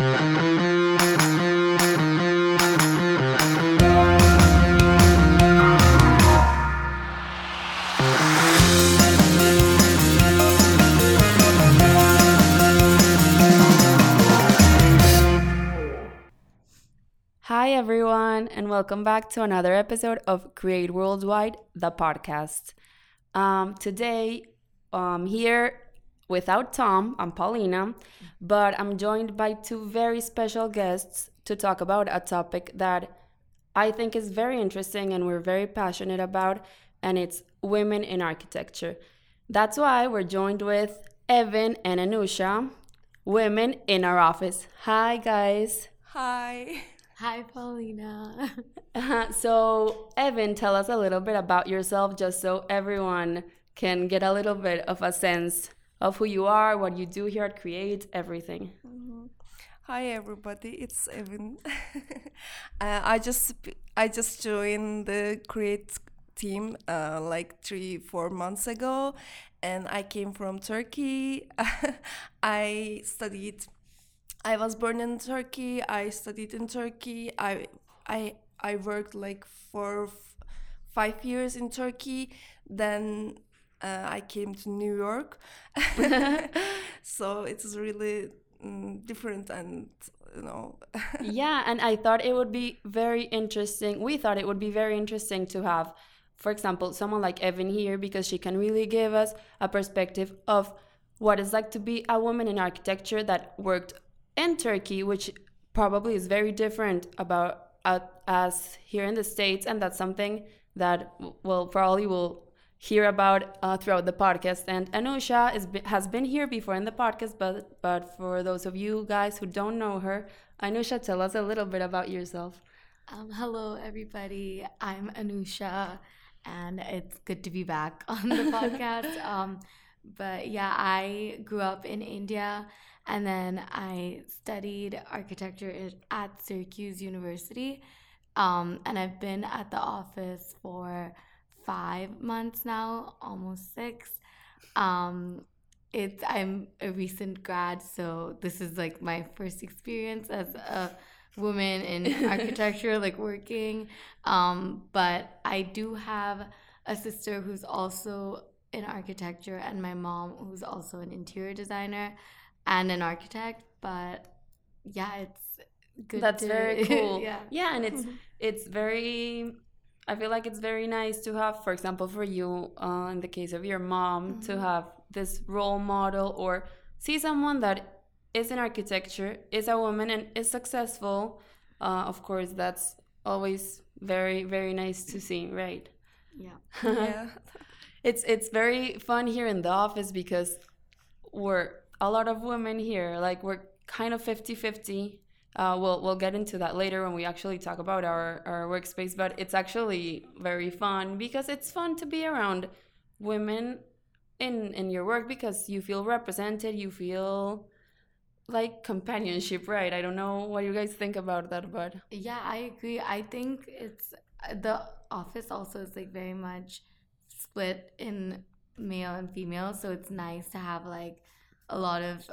Hi, everyone, and welcome back to another episode of Create Worldwide, the podcast. Um, today, I'm here without Tom, I'm Paulina, but I'm joined by two very special guests to talk about a topic that I think is very interesting and we're very passionate about, and it's women in architecture. That's why we're joined with Evan and Anusha, women in our office. Hi, guys. Hi. Hi, Paulina. Uh, so, Evan, tell us a little bit about yourself just so everyone can get a little bit of a sense of who you are, what you do here at Create, everything. Hi everybody, it's Evan. uh, I just I just joined the Create team uh, like three four months ago, and I came from Turkey. I studied. I was born in Turkey. I studied in Turkey. I I I worked like for five years in Turkey. Then uh, I came to New York. so it's really mm, different and you know yeah, and I thought it would be very interesting. We thought it would be very interesting to have, for example, someone like Evan here because she can really give us a perspective of what it's like to be a woman in architecture that worked in Turkey, which probably is very different about uh, us here in the States, and that's something that well probably will hear about uh, throughout the podcast. And Anusha is, has been here before in the podcast, but but for those of you guys who don't know her, Anusha, tell us a little bit about yourself. Um, hello, everybody. I'm Anusha, and it's good to be back on the podcast. Um, but yeah, I grew up in India, and then I studied architecture at Syracuse University. Um, and I've been at the office for five months now, almost six. Um, it's I'm a recent grad, so this is like my first experience as a woman in architecture, like working. Um, but I do have a sister who's also in architecture, and my mom who's also an interior designer and an architect. But yeah, it's good. That's to- very cool. yeah. yeah, and it's it's very. I feel like it's very nice to have, for example, for you, uh, in the case of your mom, to have this role model or see someone that is in architecture, is a woman, and is successful. Uh, of course, that's always very very nice to see, right? Yeah. yeah it's it's very fun here in the office because we're a lot of women here like we're kind of 50-50 uh, we'll we'll get into that later when we actually talk about our our workspace but it's actually very fun because it's fun to be around women in in your work because you feel represented you feel like companionship right i don't know what you guys think about that but Yeah, I agree. I think it's the office also is like very much split in male and female, so it's nice to have like a lot of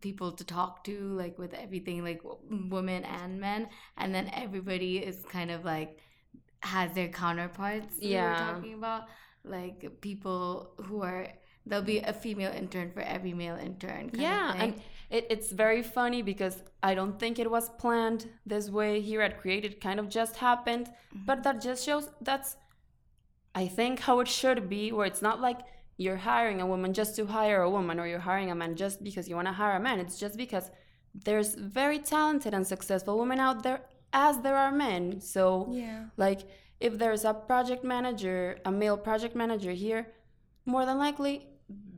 people to talk to, like with everything, like w- women and men, and then everybody is kind of like has their counterparts. Yeah. talking about like people who are there'll be a female intern for every male intern. kind of yeah thing. and it, it's very funny because i don't think it was planned this way here at create it kind of just happened mm-hmm. but that just shows that's i think how it should be where it's not like you're hiring a woman just to hire a woman or you're hiring a man just because you want to hire a man. It's just because there's very talented and successful women out there as there are men. So yeah. like if there's a project manager, a male project manager here, more than likely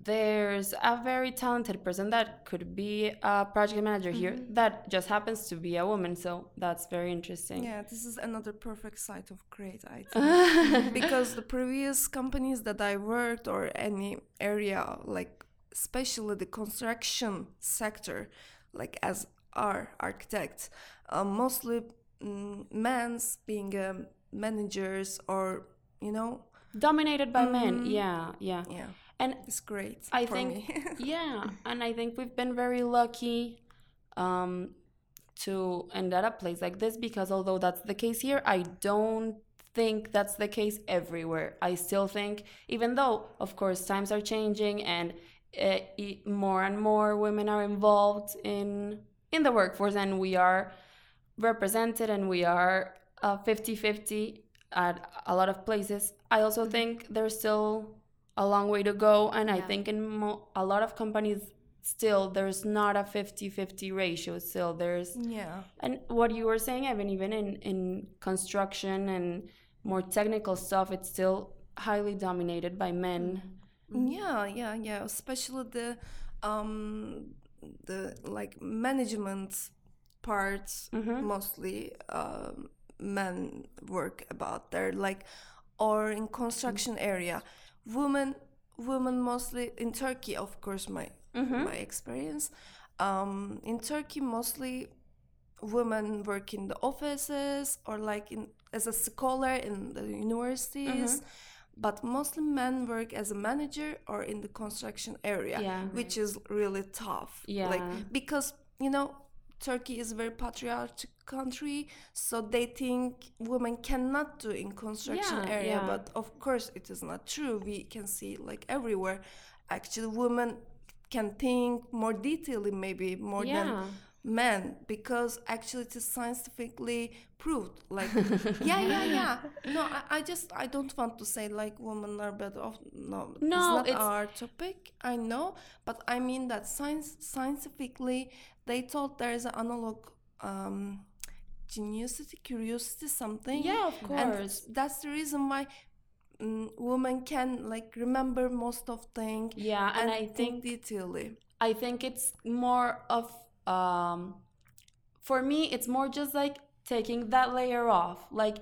there's a very talented person that could be a project manager here that just happens to be a woman. So that's very interesting. yeah this is another perfect site of create i think because the previous companies that i worked or any area like especially the construction sector like as our architects uh, mostly mm, men's being um, managers or you know Dominated by men. Yeah, yeah. yeah And it's great I think, yeah, and I think we've been very lucky um, to end at a place like this because although that's the case here, I don't think that's the case everywhere. I still think, even though, of course, times are changing and uh, more and more women are involved in in the workforce and we are represented and we are 50 uh, 50 at a lot of places. I also think there's still a long way to go. And yeah. I think in mo- a lot of companies, still there's not a 50 50 ratio still there's yeah and what you were saying evan even in in construction and more technical stuff it's still highly dominated by men mm-hmm. yeah yeah yeah especially the um the like management parts mm-hmm. mostly um, men work about there like or in construction area women women mostly in turkey of course my mm-hmm. my experience um, in turkey mostly women work in the offices or like in as a scholar in the universities mm-hmm. but mostly men work as a manager or in the construction area yeah. which is really tough yeah like because you know Turkey is a very patriarchal country, so they think women cannot do in construction yeah, area. Yeah. But of course, it is not true. We can see like everywhere. Actually, women can think more detailedly, maybe more yeah. than men, because actually it is scientifically proved. Like, yeah, yeah, yeah. No, I, I, just I don't want to say like women are better off. No, no, it's not it's... our topic. I know, but I mean that science scientifically they thought there is an analog um, geniusity, curiosity, something. Yeah, of course. And that's the reason why um, women can like remember most of things. Yeah, and, and I think, think detailedly. I think it's more of um, for me, it's more just like taking that layer off. Like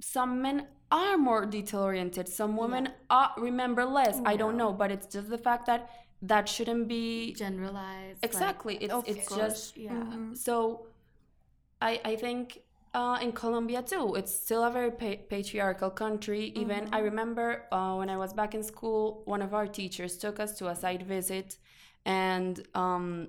some men are more detail oriented. Some women yeah. are, remember less. Yeah. I don't know, but it's just the fact that that shouldn't be generalized exactly like, it's it's course. just yeah mm-hmm. so i i think uh, in Colombia too, it's still a very pa- patriarchal country. Even mm-hmm. I remember uh, when I was back in school, one of our teachers took us to a site visit, and um,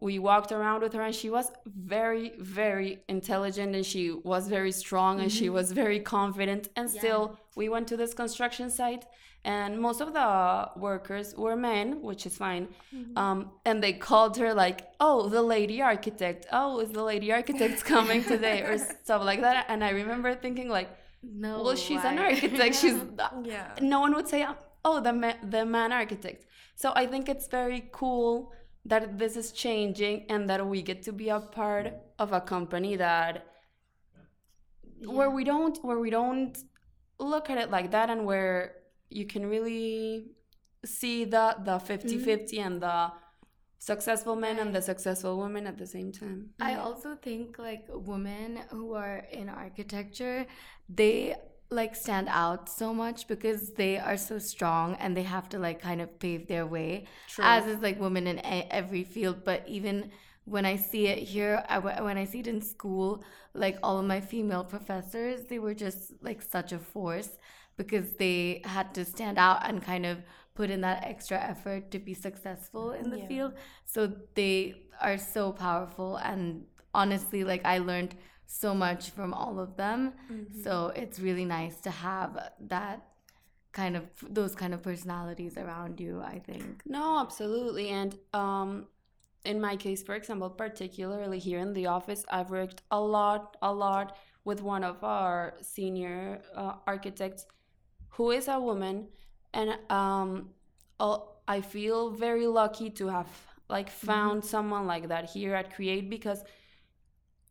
we walked around with her and she was very very intelligent and she was very strong mm-hmm. and she mm-hmm. was very confident and yeah. still we went to this construction site and most of the workers were men which is fine mm-hmm. um, and they called her like oh the lady architect oh is the lady architect coming today or stuff like that and i remember thinking like no well she's an architect she's yeah no one would say oh the man, the man architect so i think it's very cool that this is changing and that we get to be a part of a company that yeah. where we don't where we don't look at it like that and where you can really see the the 50 mm-hmm. 50 and the successful men and the successful women at the same time i also think like women who are in architecture they like stand out so much because they are so strong and they have to like kind of pave their way True. as is like women in a- every field but even when i see it here I, when i see it in school like all of my female professors they were just like such a force because they had to stand out and kind of put in that extra effort to be successful in the yeah. field so they are so powerful and honestly like i learned so much from all of them. Mm-hmm. So it's really nice to have that kind of those kind of personalities around you, I think. No, absolutely. And um in my case, for example, particularly here in the office, I've worked a lot, a lot with one of our senior uh, architects who is a woman and um I feel very lucky to have like mm-hmm. found mm-hmm. someone like that here at Create because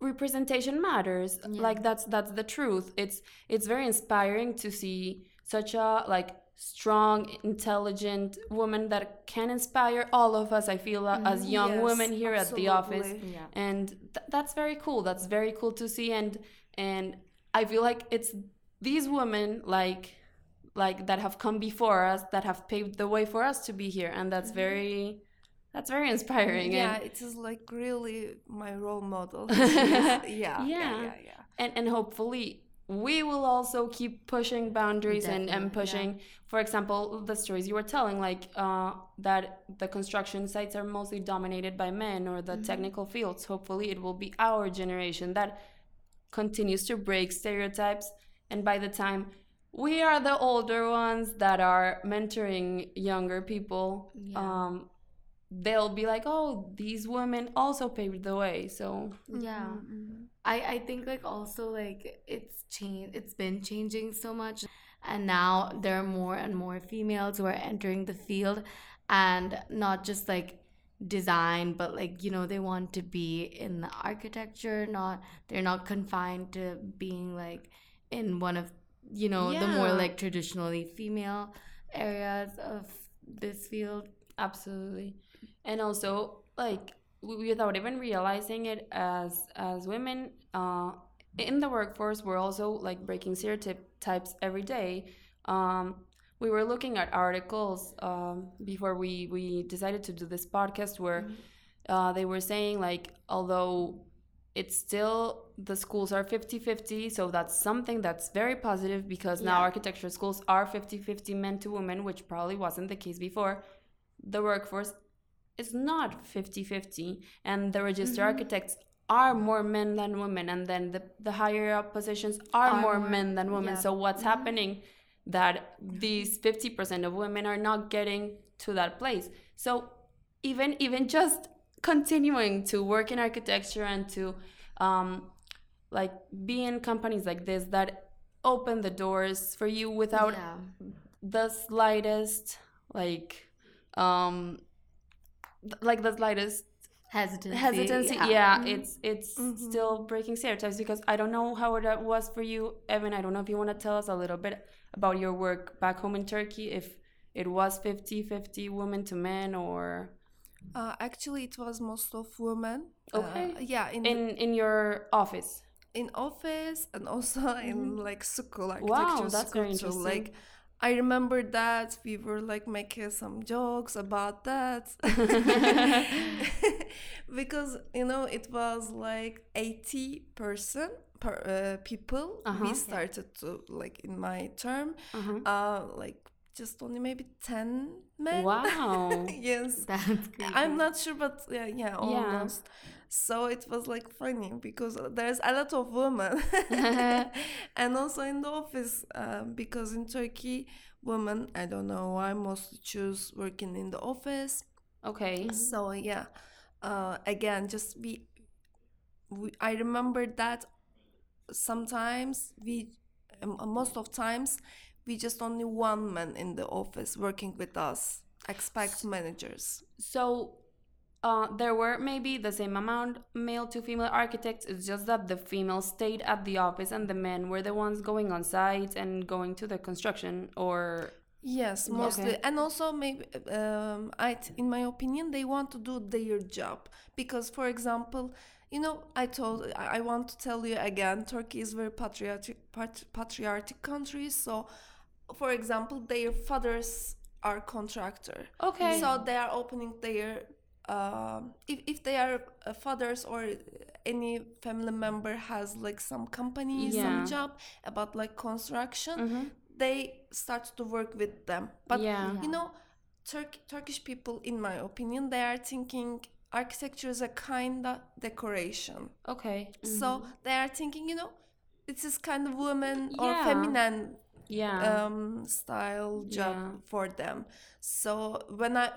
representation matters yeah. like that's that's the truth it's it's very inspiring to see such a like strong intelligent woman that can inspire all of us i feel mm, as young yes, women here absolutely. at the office yeah. and th- that's very cool that's very cool to see and and i feel like it's these women like like that have come before us that have paved the way for us to be here and that's mm-hmm. very that's very inspiring. Yeah, and it is like really my role model. yeah, yeah, yeah, yeah, And and hopefully we will also keep pushing boundaries and, and Definitely, yeah. pushing for example the stories you were telling like uh, that the construction sites are mostly dominated by men or the technical fields hopefully it will be our generation that continues to break stereotypes and by the time we are the older ones that are mentoring younger people Yeah. um, they'll be like oh these women also paved the way so Yeah. Mm-hmm. I, I think like also like it's changed it's been changing so much and now there are more and more females who are entering the field and not just like design but like you know they want to be in the architecture not they're not confined to being like in one of you know the more like traditionally female areas of this field absolutely and also like without even realizing it as as women uh in the workforce we're also like breaking stereotypes every day. Um we were looking at articles um before we we decided to do this podcast where uh, they were saying like although it's still the schools are 50-50 so that's something that's very positive because now architecture schools are 50-50 men to women which probably wasn't the case before. The workforce is not 50-50 and the register Mm-hmm. architects are more men than women and then the, the higher up positions are, Are more, more- men than women yeah. so what's happening that these 50% of women are not getting to that place so even even just continuing to work in architecture and to um, like be in companies like this that open the doors for you without yeah the slightest like um like the slightest hesitancy hesitancy yeah, Mhm. it's it's Mhm. still breaking stereotypes because i don't know how it uh, was for you evan i don't know if you want to tell us a little bit about your work back home in turkey if it was 50 50 women to men or Uh, actually, it was most of women. Okay. Uh, yeah, in in in your office in office and also in like school Wow, that's school very interesting. Like I remember that we were like making some jokes about that. Because you know it was like 80 person per uh, people Uh-huh. we started to like in my term uh-huh. uh like just only maybe 10 men. Wow. Yes. That's crazy. I'm not sure, but yeah, yeah, almost. So it was like funny because there's a lot of women, and also in the office um, because in Turkey, women I don't know why mostly choose working in the office. okay So yeah, uh, again, just we, we, I remember that sometimes we, um, most of times, we just only one man in the office working with us. Expect managers. So uh, there were maybe the same amount male to female architects. It's just that the females stayed at the office and the men were the ones going on site and going to the construction. Or Yes, mostly, Okay. and also maybe um, I, in my opinion, they want to do their job because, for example, you know, I told I I want to tell you again, Turkey is very patriotic, pat- patriotic country. So, for example, their fathers are contractor, okay, so they are opening their. Um, if, if they are uh, fathers or any family member has like some company Yeah. some job about like construction Mhm. they start to work with them. But Yeah. you know, Turk- Turkish people, in my opinion, they are thinking architecture is a kind of decoration. okay, So they are thinking, you know, it's this kind of woman or feminine yeah, um, style job Yeah. for them. So when I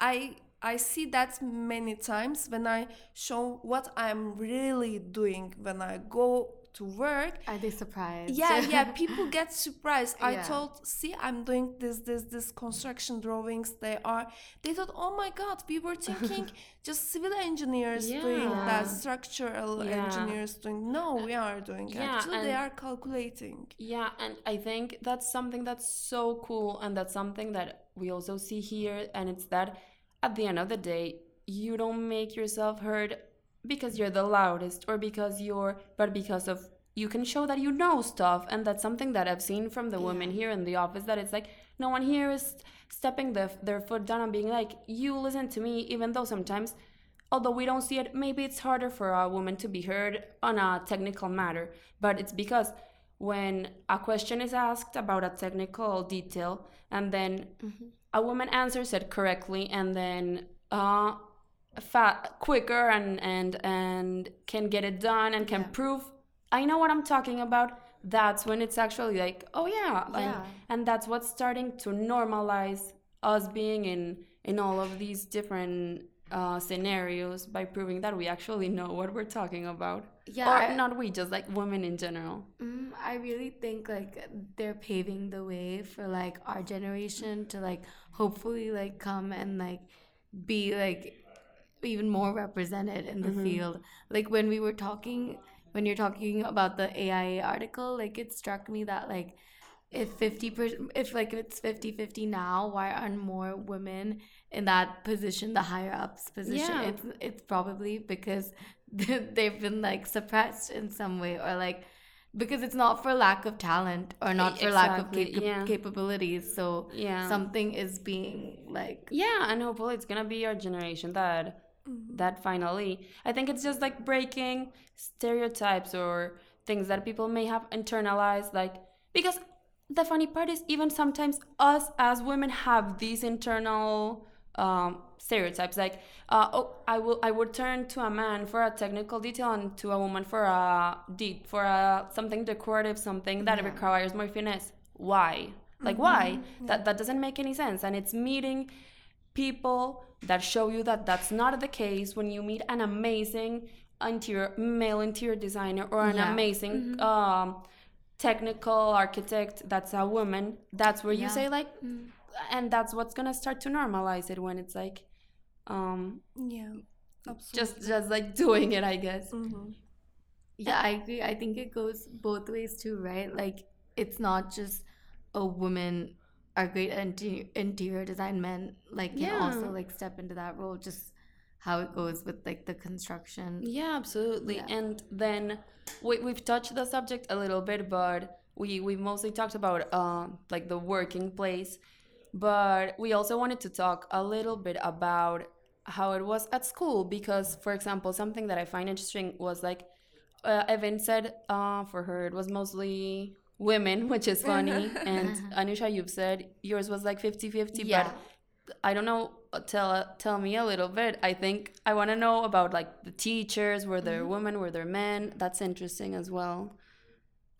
I I see that many times when I show what I'm really doing when I go to work are they surprised yeah yeah people get surprised i Yeah. told see i'm doing this this this construction drawings they are they thought oh my god we were thinking just civil engineers doing that structural Yeah. engineers doing no uh, we are doing Yeah, actually they are calculating Yeah, and I think that's something that's so cool, and that's something that we also see here. And it's that at the end of the day, you don't make yourself heard because you're the loudest or because you're, but because of you can show that you know stuff. And that's something that I've seen from the women here in the office that it's like no one here is stepping the, their foot down and being like, you listen to me, even though sometimes although we don't see it maybe it's harder for a woman to be heard on a technical matter but it's because when a question is asked about a technical detail and then Mm-hmm. a woman answers it correctly and then uh, fa- quicker and and and can get it done and can Yeah. prove I know what I'm talking about. That's when it's actually like, oh yeah, and, Yeah. and that's what's starting to normalize us being in in all of these different uh, scenarios by proving that we actually know what we're talking about. Yeah, or I- not we, just like women in general. Mm, I really think like they're paving the way for like our generation to like hopefully like come and like be like even more represented in the field. Like when we were talking when you're talking about the AIA article, like it struck me that like if 50 percent if like if it's 50 50 now why aren't more women in that position the higher ups position Yeah. it's it's probably because they've been like suppressed in some way or like because it's not for lack of talent or not for lack of cap- yeah. capabilities so Yeah. something is being like yeah and hopefully it's gonna be our generation that mm-hmm. that finally i think it's just like breaking stereotypes or things that people may have internalized like because the funny part is even sometimes us as women have these internal um, stereotypes. Like uh, oh i will i would turn to a man for a technical detail and to a woman for a de- for a something decorative something that Yeah. requires more finesse. Why? Like why? That that doesn't make any sense. And it's meeting people that show you that that's not the case when you meet an amazing interior male interior designer or an Yeah. amazing um, technical architect that's a woman that's where you say like and that's what's gonna start to normalize it when it's like um Yeah. Absolutely. just just like doing it i guess Mhm. Yeah, I agree. I think it goes both ways too, right? Like it's not just a woman are great interior, interior design men like can Yeah. also like step into that role just how it goes with like the construction. Yeah, absolutely. Yeah. And then we, we've touched the subject a little bit, but we, we mostly talked about uh, like the working place. But we also wanted to talk a little bit about how it was at school because, for example, something that I find interesting was like uh, Evan said uh, for her it was mostly women, which is funny. and Anusha, you've said yours was like 50 50, Yeah. but I don't know. Tell tell me a little bit. I think I want to know about like the teachers. Were there women? Were there men? That's interesting as well.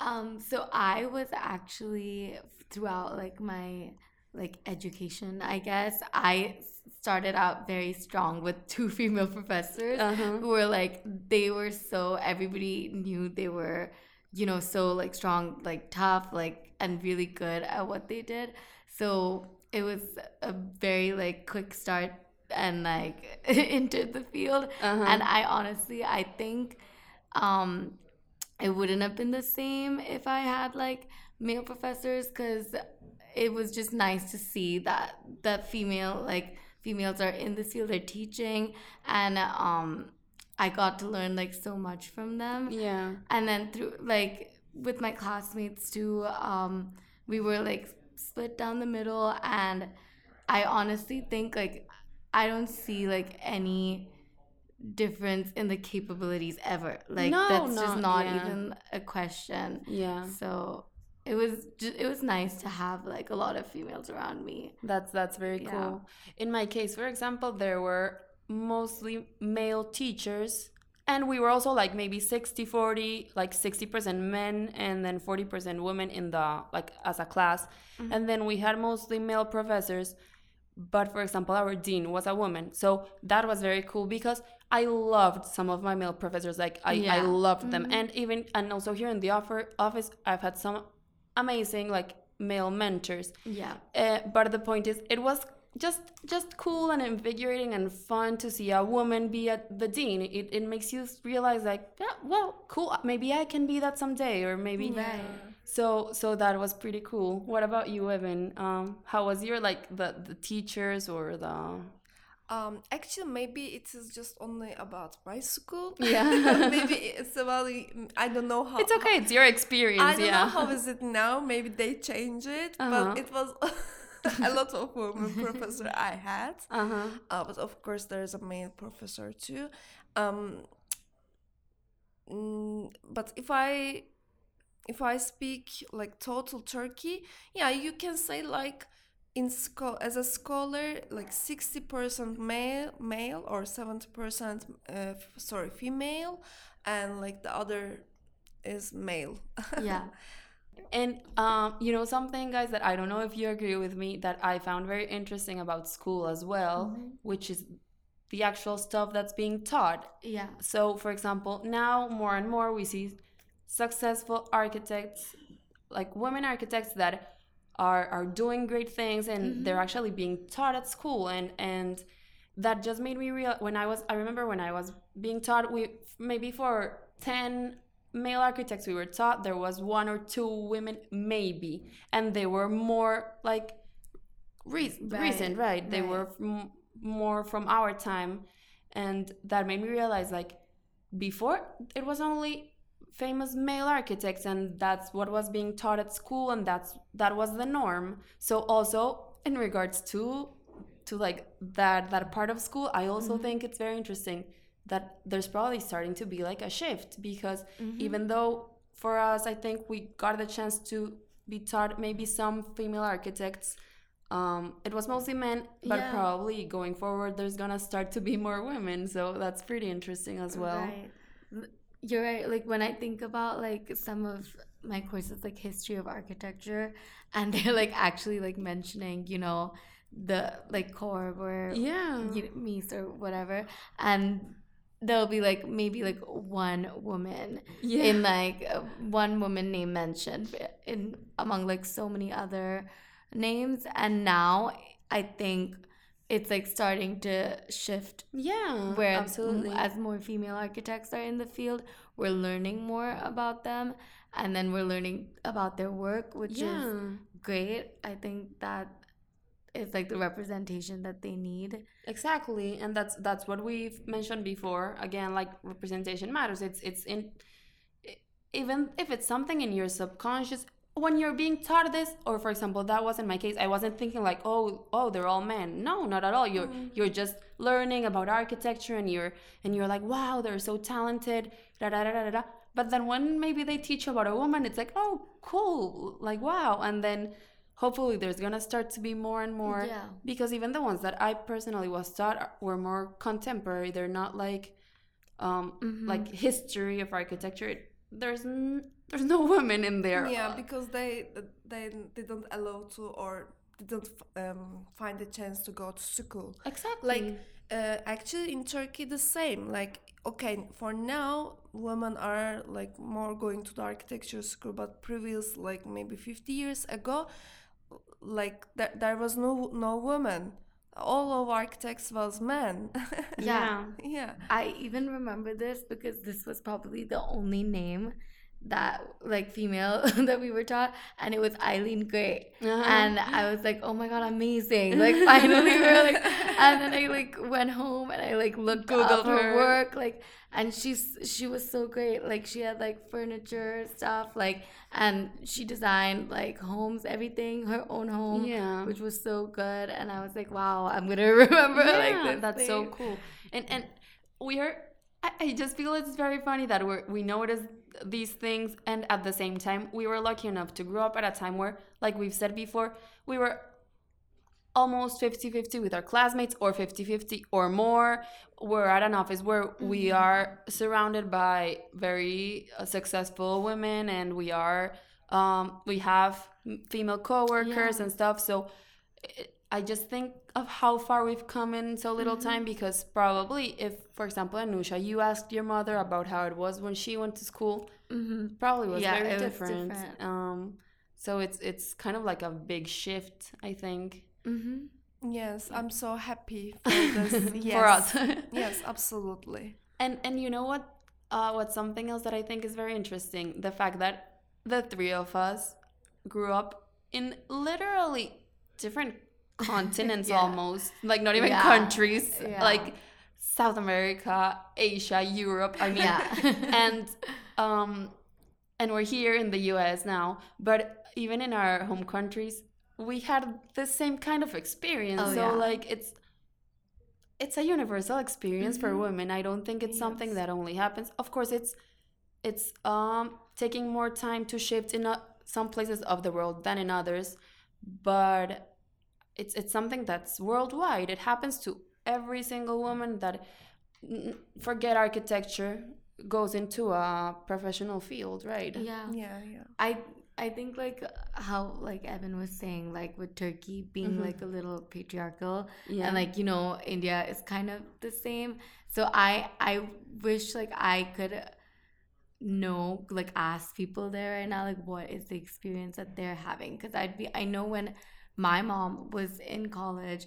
Um, so I was actually throughout like my like education, I guess I started out very strong with two female professors Uh-huh. who were like they were so everybody knew they were you know so like strong, like tough, like and really good at what they did. So it was a very like quick start and like into the field. Uh-huh. And I honestly I think um it wouldn't have been the same if I had like male professors because it was just nice to see that that female like females are in this field they're teaching and um I got to learn like so much from them Yeah. and then through like with my classmates too um we were like split down the middle and I honestly think like I don't see like any difference in the capabilities ever like No, that's no, just not yeah. even a question Yeah. so it was just, it was nice to have like a lot of females around me That's that's very Yeah. cool. In my case, for example, there were mostly male teachers and we were also like maybe 60 40 like 60% men and then 40% women in the like as a class mm-hmm. and then we had mostly male professors but for example our dean was a woman so that was very cool because i loved some of my male professors like i, I Yeah. loved them mm-hmm. and even and also here in the offer, office i've had some amazing like male mentors yeah uh, but the point is, it was just just cool and invigorating and fun to see a woman be at the dean. It, it makes you realize like, yeah, well, cool. Maybe I can be that someday, or maybe. right So so that was pretty cool. What about you, Evan? Um, how was your like the the teachers or the? Um, actually, maybe it is just only about my school. Yeah. maybe it's about I don't know how. It's okay. It's your experience. I don't yeah. know how is it now. Maybe they change it, Uh-huh. but it was a lot of women professor I had. Uh huh. Uh, but of course, there's a male professor too. Um, mm, but if I if I speak like total Turkey, yeah, you can say like in school as a scholar like 60% male male or 70% uh, sorry female and like the other is male. Yeah. And um, you know something guys that i don't know if you agree with me that i found very interesting about school as well Mhm. which is the actual stuff that's being taught. Yeah. So for example now more and more we see successful architects like women architects that are are doing great things and mm-hmm. they're actually being taught at school. And and that just made me real when i was i remember when i was being taught we maybe for 10 male architects we were taught there was one or two women maybe. And they were more like re- Right, recent right? They right. were m- more from our time. And that made me realize like before it was only famous male architects and that's what was being taught at school and that's that was the norm. So also in regards to to like that that part of school i also think it's very interesting that there's probably starting to be like a shift because even though for us i think we got the chance to be taught maybe some female architects um, it was mostly men but Yeah. probably going forward there's gonna start to be more women. So that's pretty interesting as well. Right. You're right. Like when I think about like some of my courses, like history of architecture, and they're like actually like mentioning, you know, the like core or yeah you- Mies or whatever, and there'll be like maybe like one woman yeah in like uh, one woman name mentioned in among like so many other names, and now I think it's like starting to shift yeah where absolutely. as more female architects are in the field we're learning more about them and then we're learning about their work which yeah. is great. I think that is like the representation that they need. Exactly and that's that's what we've mentioned before. Again like representation matters. It's it's in even if it's something in your subconscious when you're being taught this or for example that wasn't my case i wasn't thinking like oh oh they're all men. No not at all. You're you're just learning about architecture and you're and you're like wow they're so talented da, da, da, da, da, but then when maybe they teach about a woman it's like oh cool like wow. And then hopefully there's gonna start to be more and more Yeah. because even the ones that i personally was taught were more contemporary. They're not like um like history of architecture there's n- there's no women in there. Yeah because they they didn't allow to or didn't um, find the chance to go to school. Exactly. Like uh, actually in turkey the same. Like okay for now women are like more going to the architecture school but previous like maybe 50 years ago like there, there was no no woman all of architects was men Yeah. yeah i even remember this because this was probably the only name that like female that we were taught and it was eileen gray Uh-huh. and i was like oh my god amazing like finally we're like and then i like went home and i like looked Googled up her her. work like and she's she was so great like she had like furniture stuff like and she designed like homes everything her own home Yeah. which was so good and i was like wow i'm gonna remember like yeah, this that's so cool and and we are I, I just feel it's very funny that we we notice these things and at the same time we were lucky enough to grow up at a time where like we've said before we were almost 50-50 with our classmates or 50-50 or more. We're at an office where we are surrounded by very uh, successful women and we are um, we have female co-workers Yeah. and stuff. So it, I just think of how far we've come in so little time because probably if, for example, Anusha, you asked your mother about how it was when she went to school, Mhm. probably was Yeah, very it was different. different. Um, so it's it's kind of like a big shift, I think, Mhm. yes i'm so happy for this yes. for us. yes absolutely and and you know what? Uh, what's something else that I think is very interesting? The fact that the three of us grew up in literally different continents Yeah. almost, like not even Yeah. countries, Yeah. like South America, Asia, Europe. I mean, and um, and we're here in the U.S. now, but even in our home countries, we had the same kind of experience. Oh, so like it's it's a universal experience for women. I don't think it's something that only happens. Of course, it's it's um taking more time to shift in uh, some places of the world than in others, but it's it's something that's worldwide. It happens to every single woman that forget architecture goes into a professional field, right? Yeah. Yeah, yeah. I I think like how like Evan was saying, like with Turkey being Mhm. like a little patriarchal, Yeah. and like you know India is kind of the same. So I I wish like I could know like ask people there right now like what is the experience that they're having because I'd be I know when my mom was in college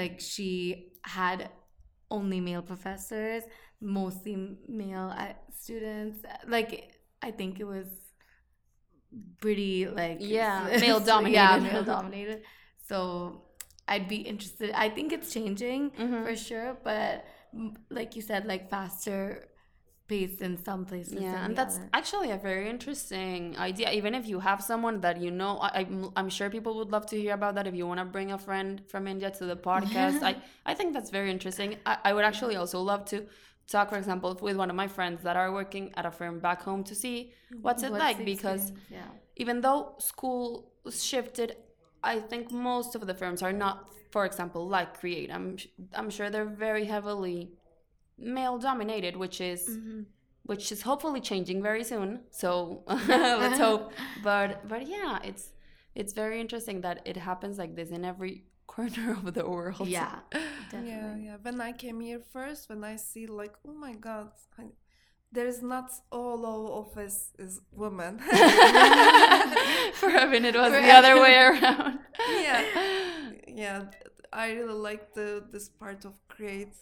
like she had only male professors mostly male uh, students like I think it was pretty like Yeah, yeah male-dominated. yeah, male dominated so I'd be interested I think it's changing Mhm. for sure but like you said like faster in some places yeah and that's other. actually a very interesting idea even if you have someone that you know I, I'm, I'm sure people would love to hear about that if you want to bring a friend from india to the podcast. I, I think that's very interesting. I, I would actually also love to talk for example with one of my friends that are working at a firm back home to see what's it What's like because yeah. even though school shifted i think most of the firms are not for example like create. I'm i'm sure they're very heavily male dominated which is Mm-hmm. which is hopefully changing very soon so let's hope but but yeah it's it's very interesting that it happens like this in every corner of the world yeah Yeah, definitely yeah. When I came here first, when I see like, oh my god, I, there is not all our office is women. for Evan it was For the other way around yeah, yeah. I really like the this part of create.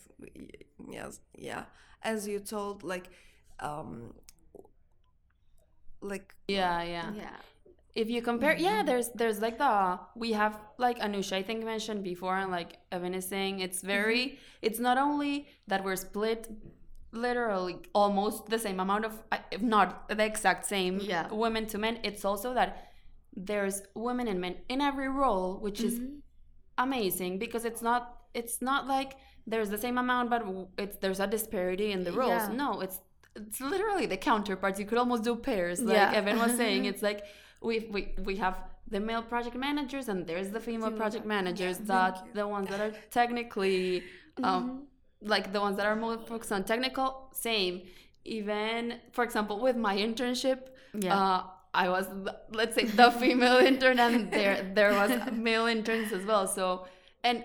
Yes, yeah. As you told, like, um, like yeah yeah yeah if you compare yeah there's there's like the we have like anusha i think mentioned before and like evan is saying it's very it's not only that we're split literally almost the same amount of if not the exact same Yeah. women to men it's also that there's women and men in every role which is Mhm. Amazing because it's not it's not like there's the same amount but it's there's a disparity in the roles Yeah. no it's it's literally the counterparts you could almost do pairs like Yeah. evan was saying it's like we we we have the male project managers and there's the female project managers yeah, that the ones that are technically um Mhm. like the ones that are more focused on technical same even for example with my internship Yeah. uh i was let's say the female intern and there there was male interns as well so and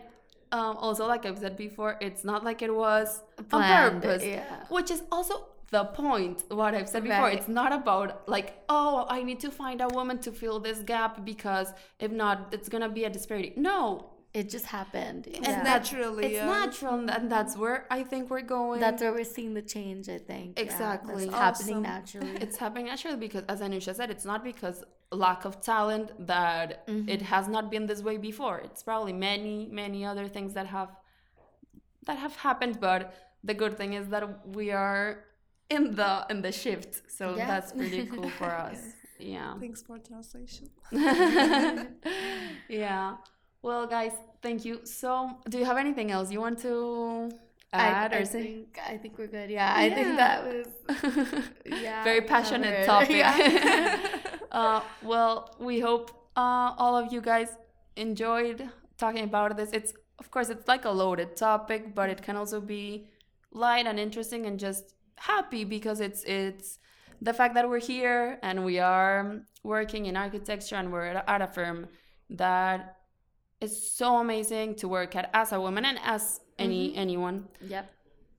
um also like i've said before it's not like it was on purpose yeah. which is also the point what i've said before Right. it's not about like oh i need to find a woman to fill this gap because if not it's gonna be a disparity no it just happened and It's yeah. naturally, it's yeah. natural and that's where i think we're going that's where we're seeing the change i think Yeah, Exactly. that's happening Awesome. naturally it's happening naturally because as anusha said it's not because lack of talent that Mm-hmm. it has not been this way before it's probably many many other things that have that have happened but the good thing is that we are in the in the shift so Yeah. that's pretty cool for us yeah thanks for translation. yeah well guys thank you so do you have anything else you want to I, add I or say think I think we're good. Yeah, I think that was yeah very passionate topic. Yeah. uh, well, we hope uh, all of you guys enjoyed talking about this. It's of course it's like a loaded topic, but it can also be light and interesting and just happy because it's it's the fact that we're here and we are working in architecture and we're at a firm that is so amazing to work at as a woman and as any anyone. Yep.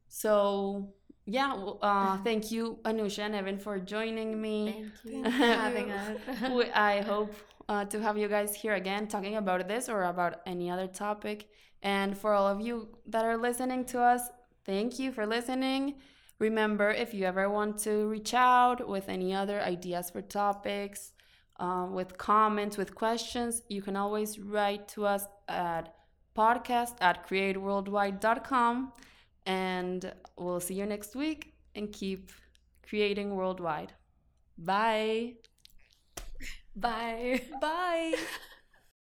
So yeah, well, uh, thank you, Anusha and Evan, for joining me. Thank you for having us. I hope uh, to have you guys here again talking about this or about any other topic. And for all of you that are listening to us, thank you for listening. Remember, if you ever want to reach out with any other ideas for topics, uh, with comments, with questions, you can always write to us at podcast at createworldwide.com. And we'll see you next week and keep creating worldwide. Bye. Bye. Bye.